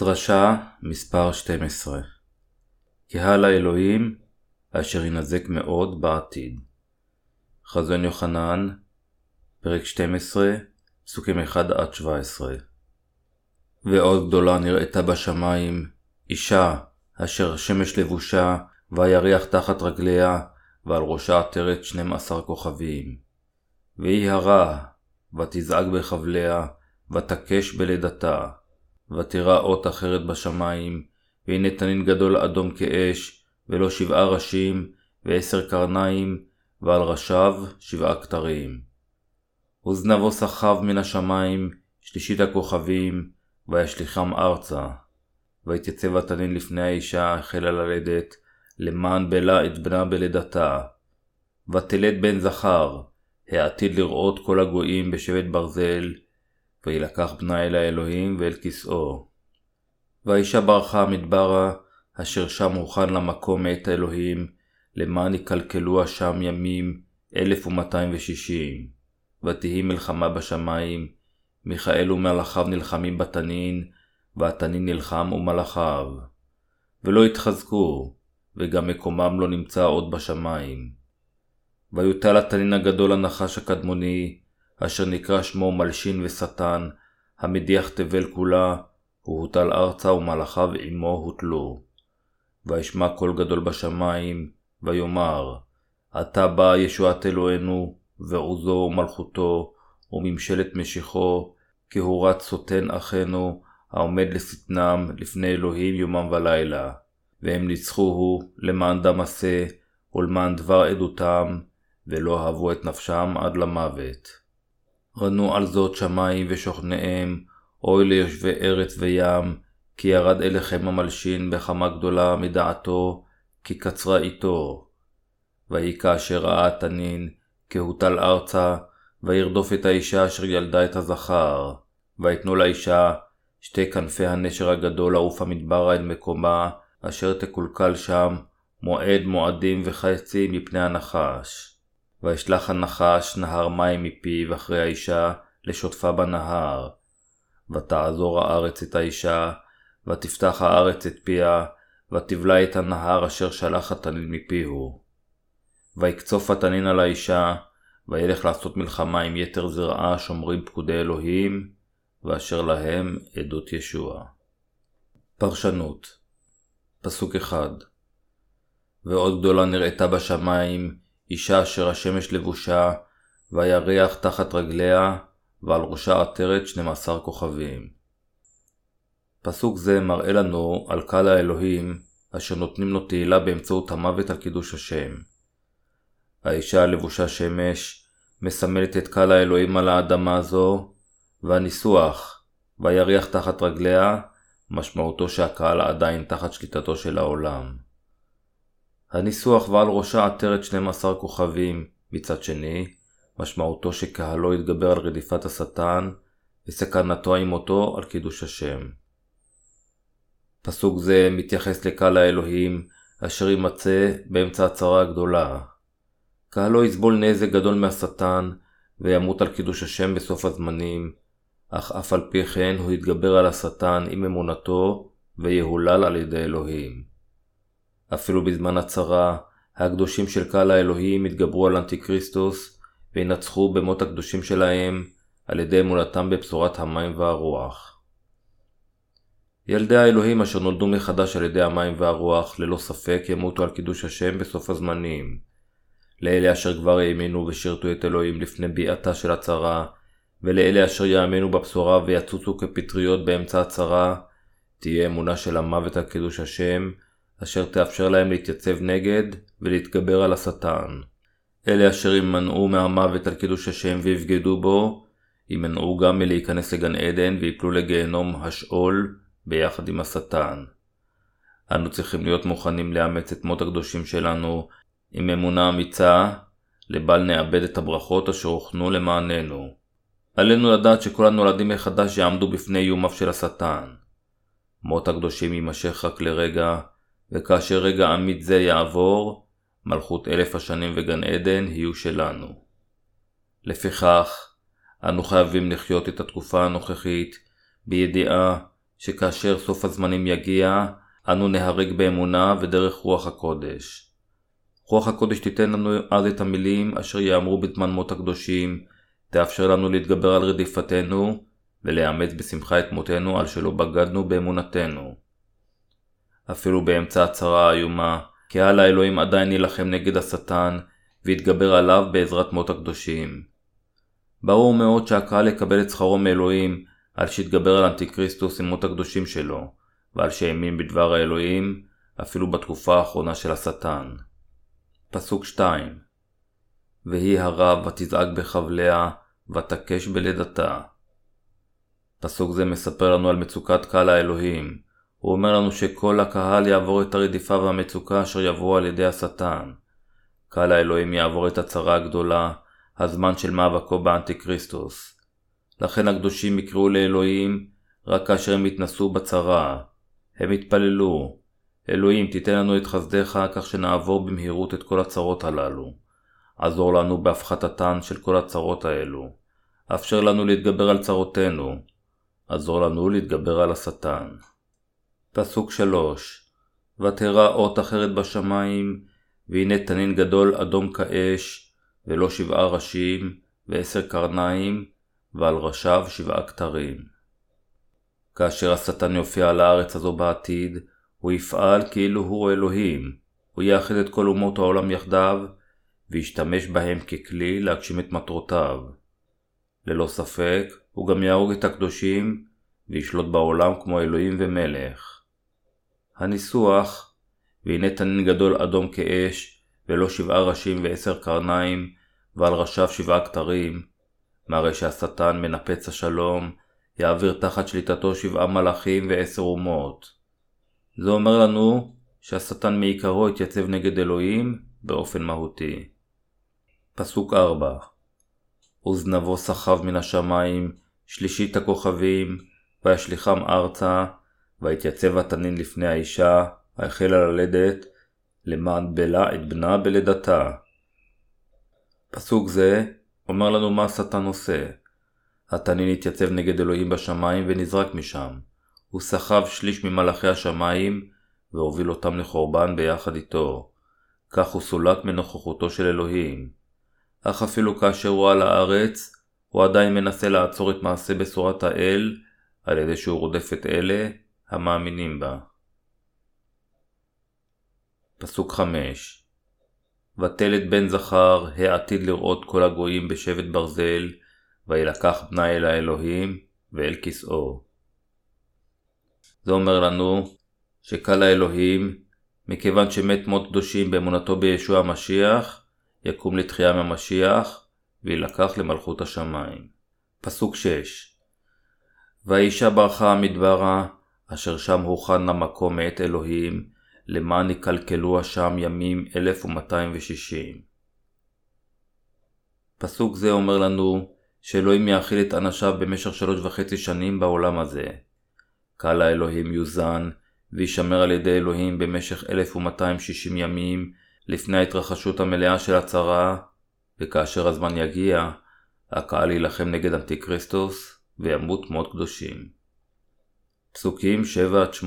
דרשה מספר 12 קהל האלוהים אשר ינזק מאוד בעתיד. חזון יוחנן, פרק 12, פסוקים 1-17 ועוד גדולה נראתה בשמיים, אישה אשר שמש לבושה, והירח תחת רגליה, ועל ראשה עטרת 12 כוכבים. והיא הרה, ותזעק בחבליה, ותקש בלידתה. ותראה אות אחרת בשמיים, והנה תנין גדול אדום כאש, ולא שבעה ראשים, ועשר קרניים, ועל ראשיו שבעה כתרים. וזנבו סחב מן השמיים, שלישית הכוכבים, וישליכם ארצה. ויתייצב התנין לפני האישה החלה ללדת, למען בלה את בנה בלידתה. ותלד בן זכר, העתיד לראות כל הגויים בשבט ברזל, וילקח בנה אל האלוהים ואל כסאו. והאישה ברחה מדברה, אשר שם הוכן למקום מאת האלוהים, למען יקלקלוה שם ימים אלף ומאתיים ושישים. ותהי מלחמה בשמיים, מיכאל ומלאכיו נלחמים בתנין, והתנין נלחם ומלאכיו. ולא התחזקו, וגם מקומם לא נמצא עוד בשמיים. ויוטל התנין הגדול הנחש הקדמוני, אשר נקרא שמו מלשין ושטן, המדיח תבל כולה, הוא הוטל ארצה ומלאכיו עמו הוטלו. וישמע קול גדול בשמיים, ויאמר, עתה באה ישועת אלוהינו, ועוזו ומלכותו, וממשלת משיחו, הוא רץ סוטן אחינו, העומד לשטנם לפני אלוהים יומם ולילה. והם ניצחוהו למען דם עשה, ולמען דבר עדותם, ולא אהבו את נפשם עד למוות. רנו על זאת שמיים ושוכניהם, אוי ליושבי ארץ וים, כי ירד אליכם המלשין בחמה גדולה מדעתו, כי קצרה איתו. ויהי כאשר ראה התנין, כי הוטל ארצה, וירדוף את האישה אשר ילדה את הזכר. ויתנו לאישה שתי כנפי הנשר הגדול לעוף המדברה אל מקומה, אשר תקולקל שם, מועד מועדים וחצי מפני הנחש. וישלח הנחש נהר מים מפיו אחרי האישה, לשוטפה בנהר. ותעזור הארץ את האישה, ותפתח הארץ את פיה, ותבלע את הנהר אשר שלח התנין מפיהו. ויקצוף התנין על האישה, וילך לעשות מלחמה עם יתר זרעה שומרים פקודי אלוהים, ואשר להם עדות ישוע. פרשנות פסוק אחד ועוד גדולה נראתה בשמיים, אישה אשר השמש לבושה, והירח תחת רגליה, ועל ראשה עטרת 12 כוכבים. פסוק זה מראה לנו על קהל האלוהים, אשר נותנים לו תהילה באמצעות המוות על קידוש השם. האישה הלבושה שמש מסמלת את קהל האלוהים על האדמה הזו, והניסוח, והירח תחת רגליה, משמעותו שהקהל עדיין תחת שליטתו של העולם. הניסוח ועל ראשה עטרת 12 כוכבים, מצד שני, משמעותו שקהלו יתגבר על רדיפת השטן, וסכנתו עם מותו על קידוש השם. פסוק זה מתייחס לקהל האלוהים, אשר יימצא באמצע הצרה הגדולה. קהלו יסבול נזק גדול מהשטן, וימות על קידוש השם בסוף הזמנים, אך אף על פי כן הוא יתגבר על השטן עם אמונתו, ויהולל על ידי אלוהים. אפילו בזמן הצרה, הקדושים של קהל האלוהים התגברו על אנטיקריסטוס וינצחו במות הקדושים שלהם על ידי אמונתם בבשורת המים והרוח. ילדי האלוהים אשר נולדו מחדש על ידי המים והרוח ללא ספק ימותו על קידוש השם בסוף הזמנים. לאלה אשר כבר האמינו ושירתו את אלוהים לפני ביאתה של הצרה, ולאלה אשר יאמינו בבשורה ויצוצו כפטריות באמצע הצרה, תהיה אמונה של המוות על קידוש השם, אשר תאפשר להם להתייצב נגד ולהתגבר על השטן. אלה אשר יימנעו מהמוות על קידוש השם ויבגדו בו, יימנעו גם מלהיכנס לגן עדן ויפלו לגיהנום השאול ביחד עם השטן. אנו צריכים להיות מוכנים לאמץ את מות הקדושים שלנו עם אמונה אמיצה, לבל נאבד את הברכות אשר הוכנו למעננו. עלינו לדעת שכל הנולדים מחדש יעמדו בפני איומיו של השטן. מות הקדושים יימשך רק לרגע, וכאשר רגע אמיץ זה יעבור, מלכות אלף השנים וגן עדן יהיו שלנו. לפיכך, אנו חייבים לחיות את התקופה הנוכחית בידיעה שכאשר סוף הזמנים יגיע, אנו נהרג באמונה ודרך רוח הקודש. רוח הקודש תיתן לנו אז את המילים אשר יאמרו בזמן מות הקדושים, תאפשר לנו להתגבר על רדיפתנו, ולאמץ בשמחה את מותנו על שלא בגדנו באמונתנו. אפילו באמצע הצרה האיומה, קהל האלוהים עדיין יילחם נגד השטן, ויתגבר עליו בעזרת מות הקדושים. ברור מאוד שהקהל יקבל את שכרו מאלוהים על שהתגבר על אנטיקריסטוס עם מות הקדושים שלו, ועל שהאמין בדבר האלוהים, אפילו בתקופה האחרונה של השטן. פסוק 2 ויהי הרב ותזעק בחבליה, ותקש בלידתה. פסוק זה מספר לנו על מצוקת קהל האלוהים. הוא אומר לנו שכל הקהל יעבור את הרדיפה והמצוקה אשר יבואו על ידי השטן. קהל האלוהים יעבור את הצרה הגדולה, הזמן של מאבקו באנטיקריסטוס. לכן הקדושים יקראו לאלוהים רק כאשר הם יתנסו בצרה. הם יתפללו, אלוהים תיתן לנו את חסדך כך שנעבור במהירות את כל הצרות הללו. עזור לנו בהפחתתן של כל הצרות האלו. אפשר לנו להתגבר על צרותינו. עזור לנו להתגבר על השטן. פסוק 3 ותרא אות אחרת בשמיים, והנה תנין גדול אדום כאש, ולא שבעה ראשים, ועשר קרניים, ועל ראשיו שבעה כתרים. כאשר השטן יופיע על הארץ הזו בעתיד, הוא יפעל כאילו הוא אלוהים, הוא יאחד את כל אומות העולם יחדיו, וישתמש בהם ככלי להגשים את מטרותיו. ללא ספק, הוא גם יהרוג את הקדושים, וישלוט בעולם כמו אלוהים ומלך. הניסוח, והנה תנין גדול אדום כאש, ולא שבעה ראשים ועשר קרניים, ועל ראשיו שבעה כתרים, מראה שהשטן מנפץ השלום, יעביר תחת שליטתו שבעה מלאכים ועשר אומות. זה אומר לנו שהשטן מעיקרו התייצב נגד אלוהים באופן מהותי. פסוק 4 וזנבו סחב מן השמיים, שלישית הכוכבים, וישליכם ארצה, ויתייצב התנין לפני האישה, החלה ללדת, למען בלה את בנה בלידתה. פסוק זה אומר לנו מה השטן עושה. התנין התייצב נגד אלוהים בשמיים ונזרק משם. הוא סחב שליש ממלאכי השמיים והוביל אותם לחורבן ביחד איתו. כך הוא סולק מנוכחותו של אלוהים. אך אפילו כאשר הוא על הארץ, הוא עדיין מנסה לעצור את מעשה בשורת האל על ידי שהוא רודף את אלה המאמינים בה. פסוק 5 ותלת בן זכר העתיד לראות כל הגויים בשבט ברזל, וילקח בנה אל האלוהים ואל כסאו. זה אומר לנו שקל האלוהים, מכיוון שמת מות קדושים באמונתו בישוע המשיח, יקום לתחייה מהמשיח, וילקח למלכות השמיים. פסוק 6 והאישה ברחה המדברה, אשר שם הוכן למקום מאת אלוהים, למען יקלקלוה שם ימים 1260. פסוק זה אומר לנו שאלוהים יאכיל את אנשיו במשך שלוש וחצי שנים בעולם הזה. קהל האלוהים יוזן, וישמר על ידי אלוהים במשך 1260 ימים לפני ההתרחשות המלאה של הצרה, וכאשר הזמן יגיע, הקהל יילחם נגד אנטיקריסטוס וימות מות קדושים. פסוקים 7-8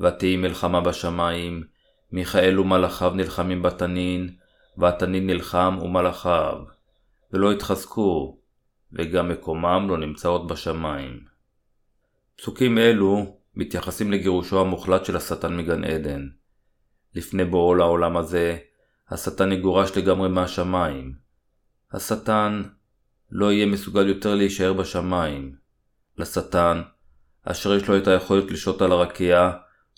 ותהי מלחמה בשמיים, מיכאל ומלאכיו נלחמים בתנין, והתנין נלחם ומלאכיו, ולא התחזקו, וגם מקומם לא נמצא עוד בשמיים. פסוקים אלו מתייחסים לגירושו המוחלט של השטן מגן עדן. לפני בואו לעולם הזה, השטן יגורש לגמרי מהשמיים. השטן לא יהיה מסוגל יותר להישאר בשמיים. לשטן, אשר יש לו את היכולת לשהות על הרקיע,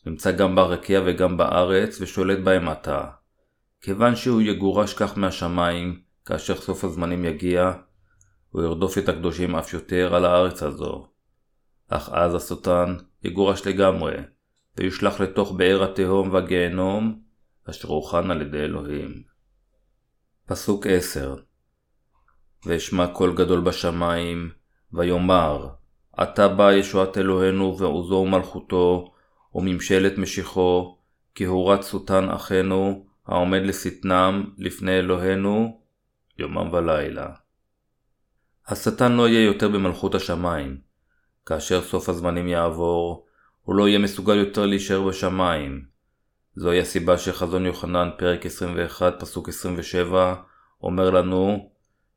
נמצא גם ברקיע וגם בארץ ושולט בהם עתה. כיוון שהוא יגורש כך מהשמיים, כאשר סוף הזמנים יגיע, הוא ירדוף את הקדושים אף יותר על הארץ הזו. אך אז השטן יגורש לגמרי, ויושלך לתוך באר התהום והגיהנום, אשר הוכן על ידי אלוהים. פסוק 10 ואשמע קול גדול בשמיים, ויאמר, עתה באה ישועת אלוהינו ועוזו ומלכותו, וממשלת משיחו, כי הורת סוטן אחינו, העומד לשטנם לפני אלוהינו, יומם ולילה. השטן לא יהיה יותר במלכות השמיים, כאשר סוף הזמנים יעבור, הוא לא יהיה מסוגל יותר להישאר בשמיים. זוהי הסיבה שחזון יוחנן, פרק 21, פסוק 27, אומר לנו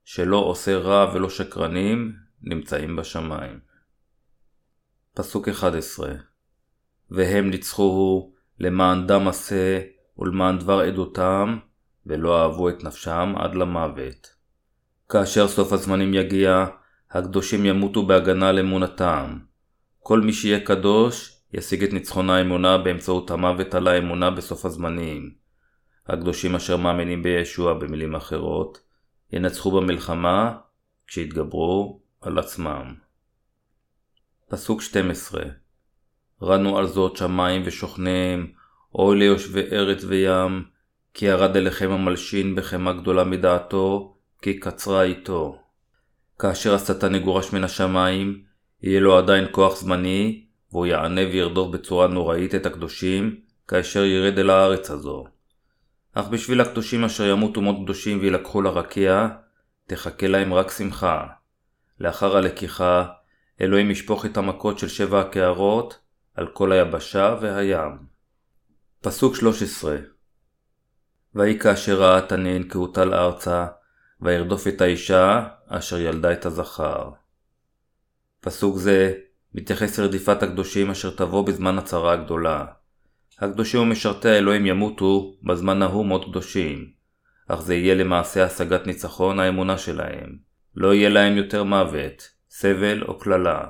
שלא עושה רע ולא שקרנים נמצאים בשמיים. פסוק 11 והם ניצחוהו למען דם עשה ולמען דבר עדותם, ולא אהבו את נפשם עד למוות. כאשר סוף הזמנים יגיע, הקדושים ימותו בהגנה על אמונתם. כל מי שיהיה קדוש, ישיג את ניצחון האמונה באמצעות המוות על האמונה בסוף הזמנים. הקדושים אשר מאמינים בישוע במילים אחרות, ינצחו במלחמה כשיתגברו על עצמם. פסוק 12 רנו על זאת שמיים ושוכניהם, אוי ליושבי ארץ וים, כי ירד אליכם המלשין בחמה גדולה מדעתו, כי קצרה איתו. כאשר השטן יגורש מן השמיים, יהיה לו עדיין כוח זמני, והוא יענה וירדוף בצורה נוראית את הקדושים, כאשר ירד אל הארץ הזו. אך בשביל הקדושים אשר ימותו מות קדושים וילקחו לרקיע, תחכה להם רק שמחה. לאחר הלקיחה, אלוהים ישפוך את המכות של שבע הקערות על כל היבשה והים. פסוק 13 ויהי כאשר ראה תנין כי הוטל ארצה, וירדוף את האישה אשר ילדה את הזכר. פסוק זה מתייחס לרדיפת הקדושים אשר תבוא בזמן הצרה הגדולה. הקדושים ומשרתי האלוהים ימותו בזמן ההוא מות קדושים, אך זה יהיה למעשה השגת ניצחון האמונה שלהם. לא יהיה להם יותר מוות, סבל או קללה.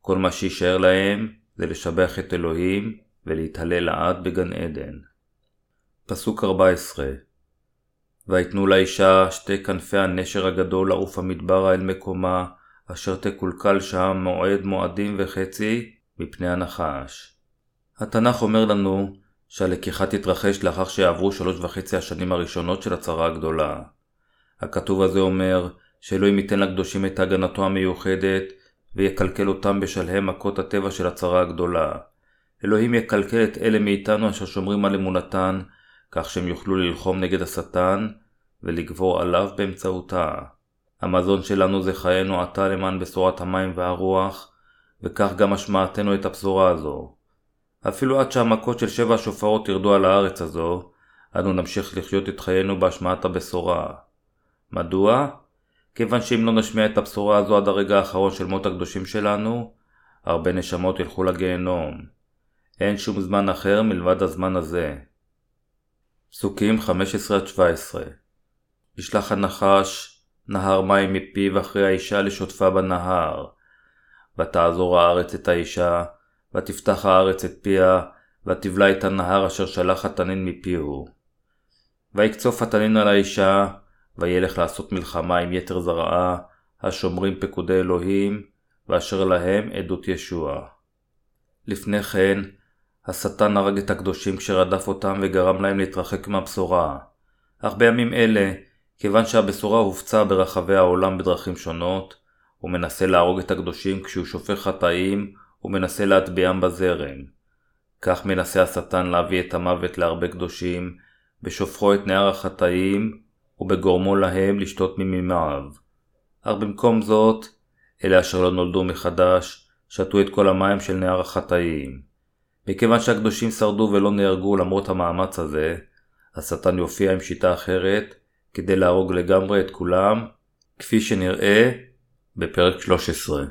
כל מה שיישאר להם זה לשבח את אלוהים ולהתהלל לעד בגן עדן. פסוק 14 ויתנו לאישה שתי כנפי הנשר הגדול לעוף המדברה אל מקומה, אשר תקולקל שם מועד מועדים וחצי מפני הנחש. התנ"ך אומר לנו שהלקיחה תתרחש לאחר שיעברו שלוש וחצי השנים הראשונות של הצרה הגדולה. הכתוב הזה אומר שאלוהים ייתן לקדושים את הגנתו המיוחדת ויקלקל אותם בשלהי מכות הטבע של הצרה הגדולה. אלוהים יקלקל את אלה מאיתנו אשר שומרים על אמונתן, כך שהם יוכלו ללחום נגד השטן ולגבור עליו באמצעותה. המזון שלנו זה חיינו עתה למען בשורת המים והרוח, וכך גם השמעתנו את הבשורה הזו. אפילו עד שהמכות של שבע השופרות ירדו על הארץ הזו, אנו נמשיך לחיות את חיינו בהשמעת הבשורה. מדוע? כיוון שאם לא נשמיע את הבשורה הזו עד הרגע האחרון של מות הקדושים שלנו, הרבה נשמות ילכו לגיהנום. אין שום זמן אחר מלבד הזמן הזה. פסוקים 15-17 ישלח הנחש נהר מים מפיו אחרי האישה לשוטפה בנהר. ותעזור הארץ את האישה, ותפתח הארץ את פיה, ותבלע את הנהר אשר שלח התנין מפיהו. ויקצוף התנין על האישה, וילך לעשות מלחמה עם יתר זרעה, השומרים פקודי אלוהים, ואשר להם עדות ישוע. לפני כן, השטן הרג את הקדושים כשרדף אותם וגרם להם להתרחק מהבשורה. אך בימים אלה, כיוון שהבשורה הופצה ברחבי העולם בדרכים שונות, הוא מנסה להרוג את הקדושים כשהוא שופך חטאים ומנסה להטביעם בזרם. כך מנסה השטן להביא את המוות להרבה קדושים, בשופכו את נהר החטאים ובגורמו להם לשתות ממימיו. אך במקום זאת, אלה אשר לא נולדו מחדש, שתו את כל המים של נהר החטאים. מכיוון שהקדושים שרדו ולא נהרגו למרות המאמץ הזה, השטן יופיע עם שיטה אחרת, כדי להרוג לגמרי את כולם, כפי שנראה בפרק 13.